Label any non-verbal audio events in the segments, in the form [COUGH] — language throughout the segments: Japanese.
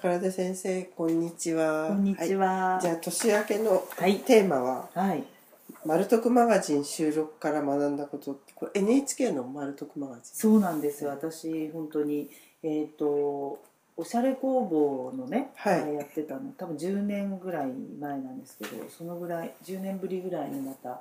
宝田先生こんにちはこんにちは。はいじゃあ年明けのはいテーマははい。「マルトクマガジン収録から学んだこと」これ NHK のマルトクマガジンそうなんですよ。私本当にえっ、とおしゃれ工房のね、はいやってたの多分10年ぐらい前なんですけど、そのぐらい10年ぶりぐらいにまた。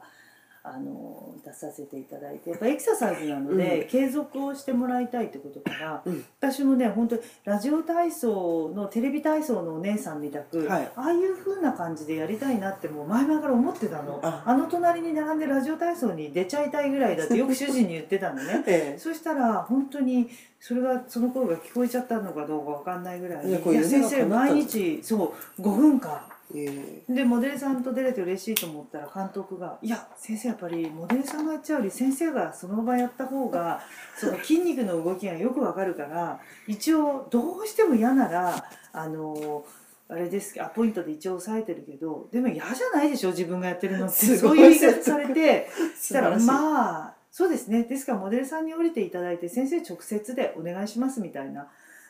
あの出させていただいてやっぱエクササイズなので、うん。継続をしてもらいたいってことから、うん。私もね本当にラジオ体操のテレビ体操のお姉さんみたく、はい。ああいう風な感じでやりたいなってもう前々から思ってたの。あ。あの隣に並んでラジオ体操に出ちゃいたいぐらいだってよく主人に言ってたのね。[LAUGHS] ええ。そしたら本当にそれがその声が聞こえちゃったのかどうかわかんないぐらいいや先生毎日そう5分間えでモデルさんと出れて嬉しいと思ったら監督が「いや先生やっぱりモデルさんがやっちゃうより先生がその場やった方が [LAUGHS] その筋肉の動きがよくわかるから一応どうしても嫌ならあのあれですアポイントで一応押さえてるけどでも嫌じゃないでしょ自分がやってるのって。[LAUGHS] すごい。そういう言い方されて。[LAUGHS] 素したらまあそうですね。ですからモデルさんに降りていただいて先生直接でお願いしますみたいな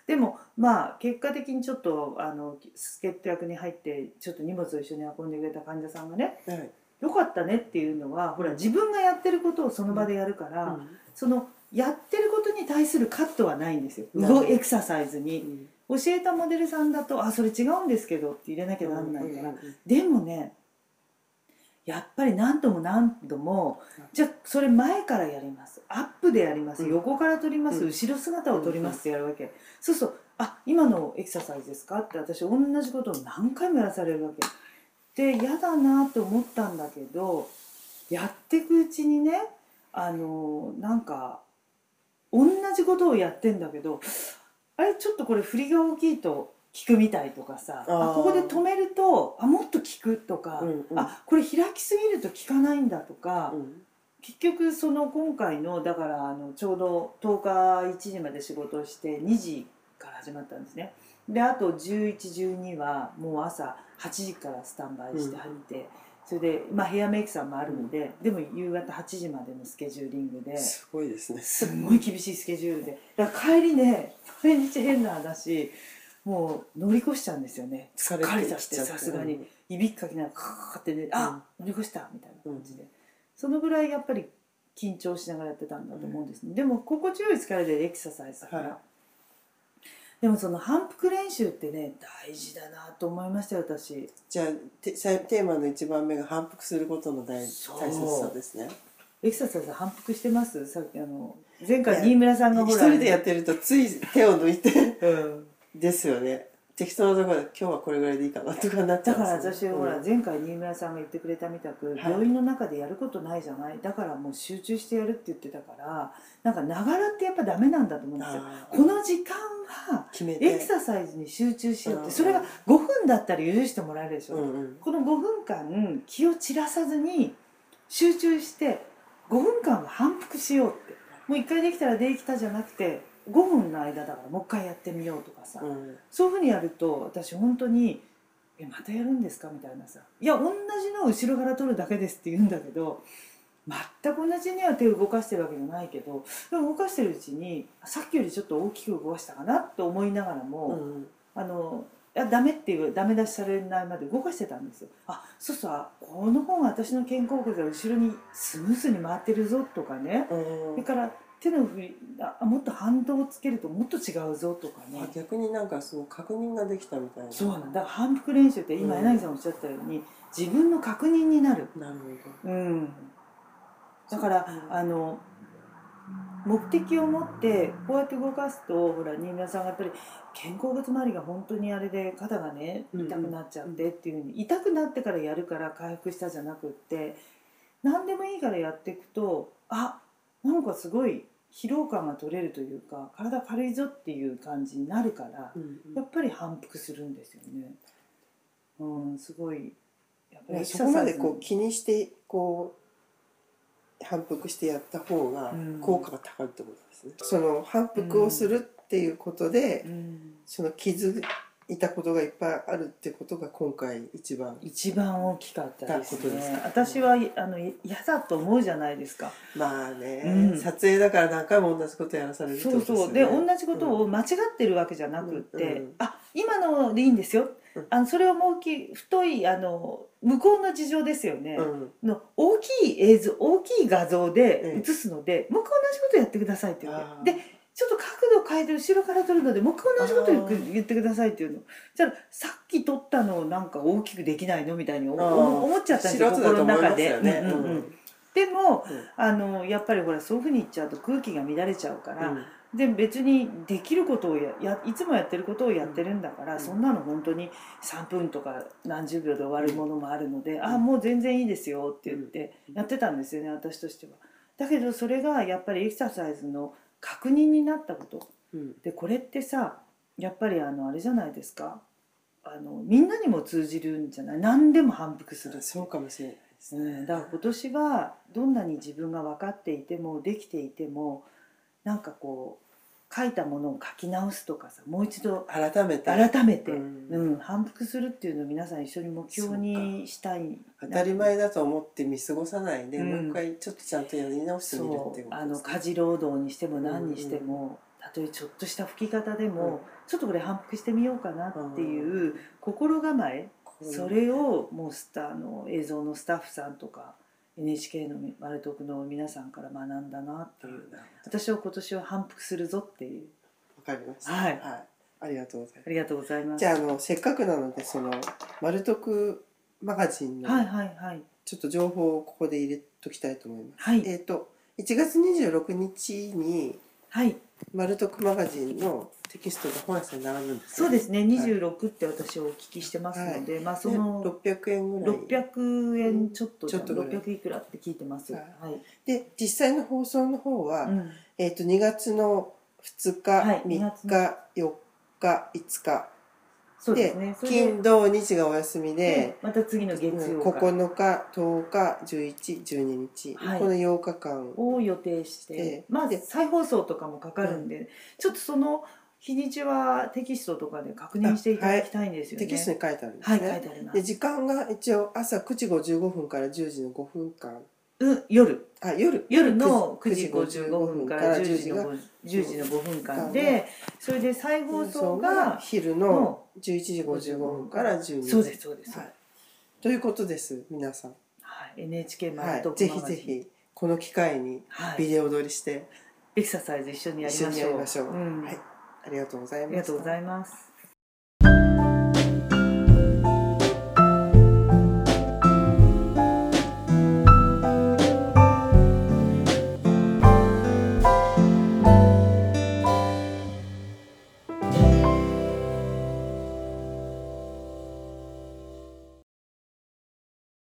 でもまあ結果的にちょっとあの助っ人役に入ってちょっと荷物を一緒に運んでくれた患者さんがねはい。よかったねっていうのはほら自分がやってることをその場でやるから、うん。そのやってることに対するカットはないんですよ。動エクササイズに。教えたモデルさんだと「あそれ違うんですけど」って入れなきゃなんないから、でもねやっぱり何度も何度もじゃあそれ前からやります。アップでやります、うん。横から撮ります、うん。後ろ姿を撮ります。ってやるわけ、そうすると「あ今のエクササイズですか?」って私同じことを何回もやらされるわけ。で嫌だなって思ったんだけどやっていくうちにねあのなんか同じことをやってんだけどあれちょっとこれ振りが大きいと効くみたいとかさ。あここで止めるとあもっと効くとか、うんうん。あこれ開きすぎると効かないんだとか、うん。結局その今回のだからあのちょうど10日1時まで仕事をして2時から始まったんですね。であと1112はもう朝8時からスタンバイして入って、それで、まあ、ヘアメイクさんもあるので、でも夕方8時までのスケジューリングですごいですね。すんごい厳しいスケジュールで。だから帰りね毎日変な話もう乗り越しちゃうんですよね。疲疲れてちゃってさすがに。うんいびきかきながらカーってね、あ乗り越したみたいな感じで、そのぐらいやっぱり緊張しながらやってたんだと思うんですね、でも心地よい疲れでエクササイズだから、はい。でもその反復練習ってね大事だなと思いましたよ私。じゃあテテーマの一番目が反復することの大大切さですね。エクササイズ反復してます？さっきあの前回新村さんがほら。一人でやってるとつい手を抜いてうん。ですよね適当なところで今日はこれぐらいでいいかなとかなっちゃだから私ほら前回新村さんが言ってくれたみたく、はい。病院の中でやることないじゃない？だからもう集中してやるって言ってたからなんかながらってやっぱダメなんだと思うんですよ。この時間はエクササイズに集中しようっうんて。それが5分だったら許してもらえるでしょ、うんうん。この5分間気を散らさずに集中して5分間は反復しようって。もう1回できたらできたじゃなくて5分の間だからもう一回やってみようとかさ、うん。そういうふうにやると私本当に「えまたやるんですか?」みたいなさ「いや同じのを後ろから取るだけです」って言うんだけど全く同じには手を動かしてるわけじゃないけどでも動かしてるうちにさっきよりちょっと大きく動かしたかなと思いながらも、うん。あのいやダメっていうダメ出しされないまで動かしてたんですよ。あそうそうあこの方が私の肩甲骨が後ろにスムーズに回ってるぞとかね。うん。それから手の振りあもっと反動をつけるともっと違うぞとかね。あ逆になんかその確認ができたみたいな。そうなんだ。反復練習って今うん。柳さんおっしゃったように自分の確認になる、なるほうん、だからあの目的を持ってこうやって動かすとほら新村さんがやっぱり肩甲骨周りが本当にあれで肩がねうん。痛くなっちゃってっていうふうに痛くなってからやるから回復したじゃなくって何でもいいからやっていくとあなんかすごい疲労感が取れるというか体軽いぞっていう感じになるからど、うんやっぱり反復するんですよね。うん、すごい。やっぱりねそこまでこう気にしてこう反復してやった方がうん効果が高いってことですね、その反復をするっていうことで、うん、その傷いたことがいっぱいあるってことが今回一番。一番大きかったですたことです私はあの嫌だと思うじゃないですか。まあね、うん。撮影だから何回も同じことやらされるってこそうとですよね。そうで同じことを間違ってるわけじゃなくって、うん。うん。あ今のでいいんですよ、うん。あのそれをもう大きい太いあの向こうの事情ですよね、うん。の大きい映像大きい画像でええ。映すので、もう一回同じことやってくださいって言って。でちょっと角度変えて後ろから撮るのでもう一回同じこと言ってくださいっていうの。じゃあさっき撮ったのをなんか大きくできないの？みたいに思っちゃったんですよ心の中で。でもうん。あのやっぱりほらそういうふうに言っちゃうと空気が乱れちゃうから、うん。で別にできることをややいつもやってることをやってるんだから、うん。そんなの本当に3分とか何十秒で終わるものもあるので、ん。ああもう全然いいですよって言ってやってたんですよね私としては。だけどそれがやっぱりエクササイズの確認になったことうん。でこれってさやっぱりあのあれじゃないですか。あのみんなにも通じるんじゃない？何でも反復するそうかもしれないですうね、ん、だから今年はどんなに自分が分かっていてもできていてもなんかこう書いたものを書き直すとかさもう一度改めて。改めて、ううん。ん反復するっていうのを皆さん一緒に目標にしたい当たり前だと思って見過ごさないで、うん。もう一回ちょっとちゃんとやり直してみるっていうことですね。あの家事労働にしても何にしても、たとえちょっとした吹き方でも、うん。ちょっとこれ反復してみようかなっていう心構え、うん。それをもうスターの映像のスタッフさんとか NHK の丸徳の皆さんから学んだなっていう。私は今年は反復するぞっていう。わかりました。はい。ありがとうございます。ありがとうございます。じゃああのせっかくなのでその丸徳マガジンのはいはいはい。ちょっと情報をここで入れときたいと思います、はい。えっ、と1月26日にはい丸徳マガジンのテキストが本屋さんに並ぶんですそうですね。い。26って私お聞きしてますので、まあそでの600円ぐらい。600円ちょっとちょっとぐらい。600いくらって聞いてます。ははい。い、で実際の放送の方は、うん。えっ、と2月の2日、はい。3 2月の日4日5日そうでですね金土日がお休みでで、また次の月曜か9日10日1112日、はい。この8日間。を予定して、ええ。まあで再放送とかもかかるんで、ちょっとその日にちはテキストとかで確認していただきたいんですよね。テキストに書いてあるんですはい、ね、書いてありま。です時間が一応朝9時55分から10時の5分間うん、夜。あ夜。夜の9 9時時55分から10時の5 10時の5分間でそれで再放送が昼の11時55分から12時。そうですそうです、はい、ということです皆さん、はい、NHK マはい、ルトぜひぜひこの機会にはい、ビデオ撮りして。エクササイズ一緒にやりましょう。う、うん。はい。ありがとうございました。ありがとうございます